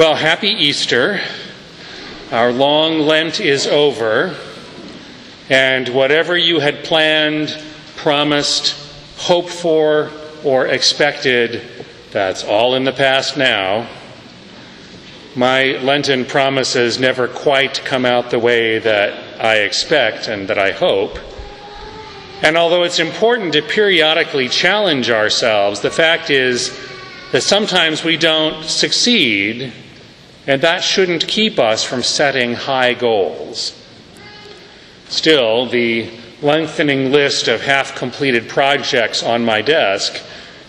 Well, happy Easter. Our long Lent is over, and whatever you had planned, promised, hoped for, or expected, that's all in the past now. My Lenten promises never quite come out the way that I expect and that I hope. And although it's important to periodically challenge ourselves, the fact is that sometimes we don't succeed, and that shouldn't keep us from setting high goals. Still, the lengthening list of half completed projects on my desk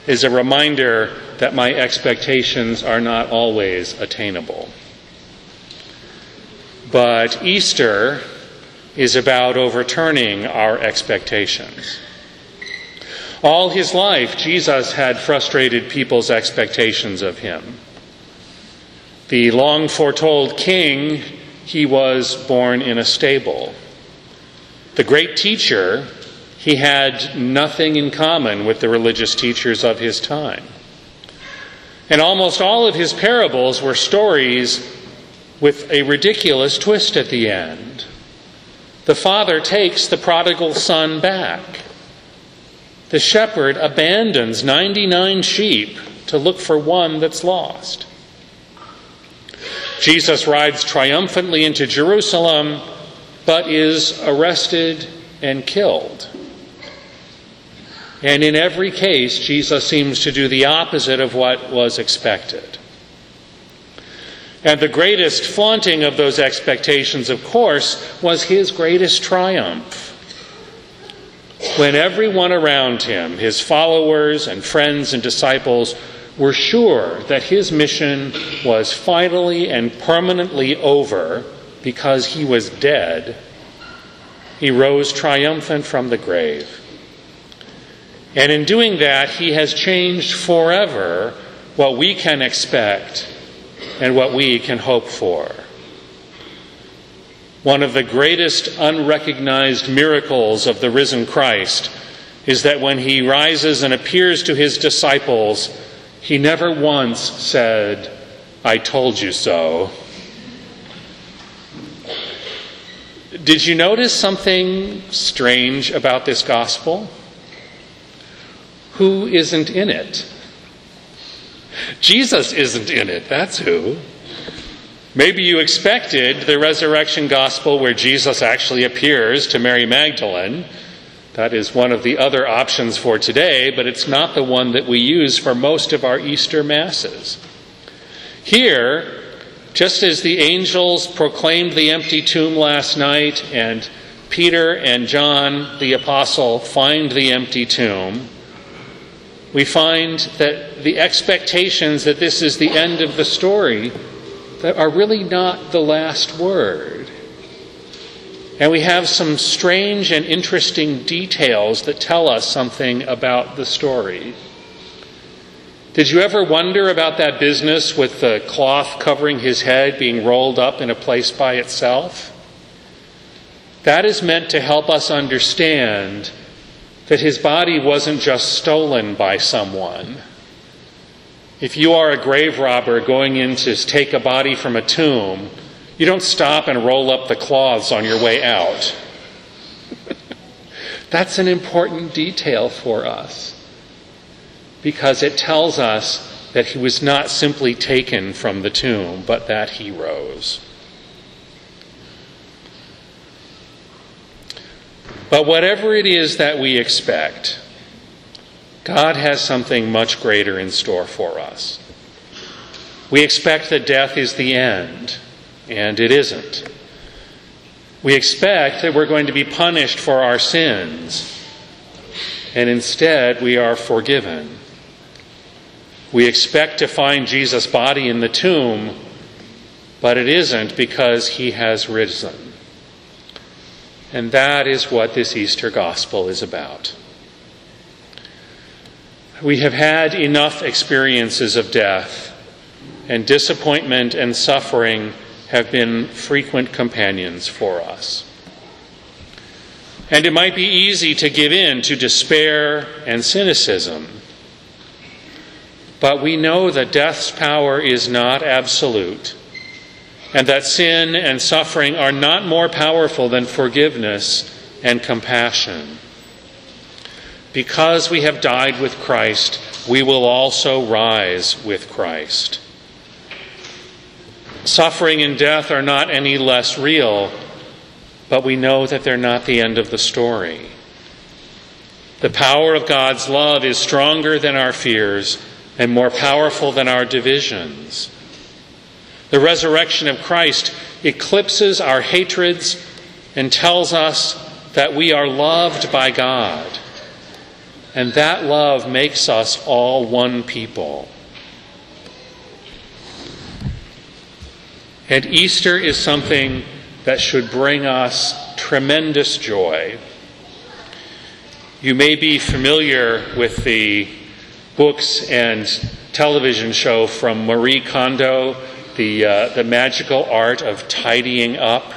is a reminder that my expectations are not always attainable. But Easter is about overturning our expectations. All his life, Jesus had frustrated people's expectations of him. The long foretold king, he was born in a stable. The great teacher, he had nothing in common with the religious teachers of his time. And almost all of his parables were stories with a ridiculous twist at the end. The father takes the prodigal son back. The shepherd abandons 99 sheep to look for one that's lost. Jesus rides triumphantly into Jerusalem, but is arrested and killed. And in every case, Jesus seems to do the opposite of what was expected. And the greatest flaunting of those expectations, of course, was his greatest triumph when everyone around him, his followers and friends and disciples, were sure that his mission was finally and permanently over because he was dead, he rose triumphant from the grave. And in doing that, he has changed forever what we can expect and what we can hope for. One of the greatest unrecognized miracles of the risen Christ is that when he rises and appears to his disciples, he never once said, I told you so. Did you notice something strange about this gospel? Who isn't in it? Jesus isn't in it, that's who. Maybe you expected the resurrection gospel where Jesus actually appears to Mary Magdalene. That is one of the other options for today, but it's not the one that we use for most of our Easter Masses. Here, just as the angels proclaimed the empty tomb last night, and Peter and John, the apostle, find the empty tomb, we find that the expectations that this is the end of the story are really not the last word. And we have some strange and interesting details that tell us something about the story. Did you ever wonder about that business with the cloth covering his head being rolled up in a place by itself? That is meant to help us understand that his body wasn't just stolen by someone if you are a grave robber going in to take a body from a tomb, you don't stop and roll up the cloths on your way out. That's an important detail for us because it tells us that he was not simply taken from the tomb, but that he rose. But whatever it is that we expect, God has something much greater in store for us. We expect that death is the end, and it isn't. We expect that we're going to be punished for our sins, and instead we are forgiven. We expect to find Jesus' body in the tomb, but it isn't because he has risen. And that is what this Easter gospel is about. We have had enough experiences of death, and disappointment and suffering have been frequent companions for us. And it might be easy to give in to despair and cynicism. But we know that death's power is not absolute, and that sin and suffering are not more powerful than forgiveness and compassion. Because we have died with Christ, we will also rise with Christ. Suffering and death are not any less real, but we know that they're not the end of the story. The power of God's love is stronger than our fears and more powerful than our divisions. The resurrection of Christ eclipses our hatreds and tells us that we are loved by God. And that love makes us all one people. And Easter is something that should bring us tremendous joy. You may be familiar with the books and television show from Marie Kondo, the, uh, the magical art of tidying up.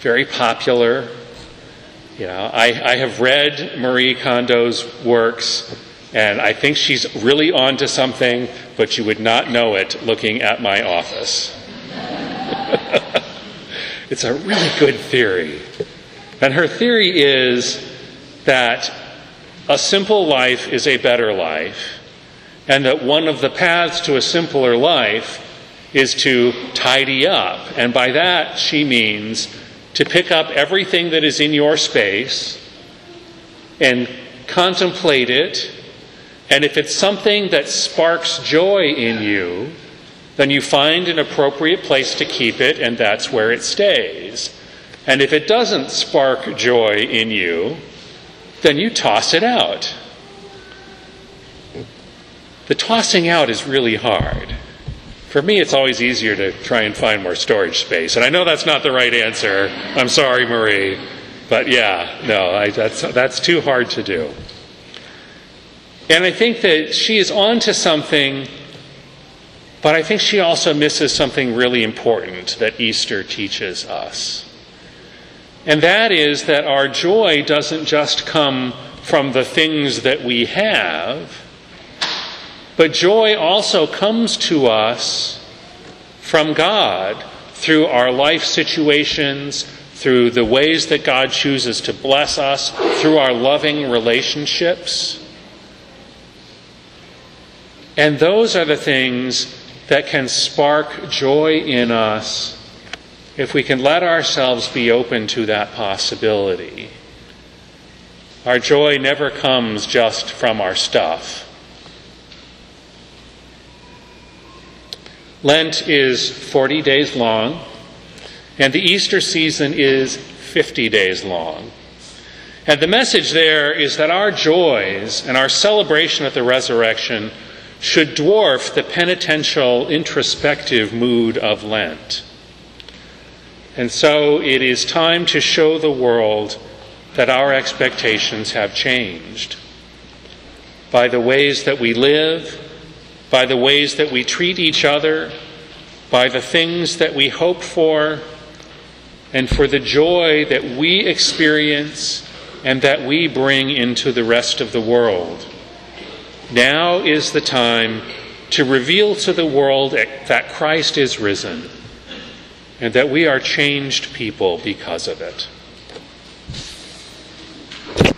Very popular. You know, I, I have read Marie Kondo's works, and I think she's really onto something, but you would not know it looking at my office. It's a really good theory. And her theory is that a simple life is a better life, and that one of the paths to a simpler life is to tidy up. And by that, she means to pick up everything that is in your space and contemplate it. And if it's something that sparks joy in you, then you find an appropriate place to keep it, and that's where it stays. And if it doesn't spark joy in you, then you toss it out. The tossing out is really hard. For me, it's always easier to try and find more storage space. And I know that's not the right answer. I'm sorry, Marie. But yeah, no, I, that's, that's too hard to do. And I think that she is on to something, but I think she also misses something really important that Easter teaches us. And that is that our joy doesn't just come from the things that we have, but joy also comes to us from God through our life situations, through the ways that God chooses to bless us, through our loving relationships. And those are the things that can spark joy in us if we can let ourselves be open to that possibility. Our joy never comes just from our stuff. Lent is 40 days long, and the Easter season is 50 days long. And the message there is that our joys and our celebration of the resurrection should dwarf the penitential, introspective mood of Lent. And so it is time to show the world that our expectations have changed by the ways that we live, by the ways that we treat each other, by the things that we hope for, and for the joy that we experience and that we bring into the rest of the world. Now is the time to reveal to the world that Christ is risen and that we are changed people because of it.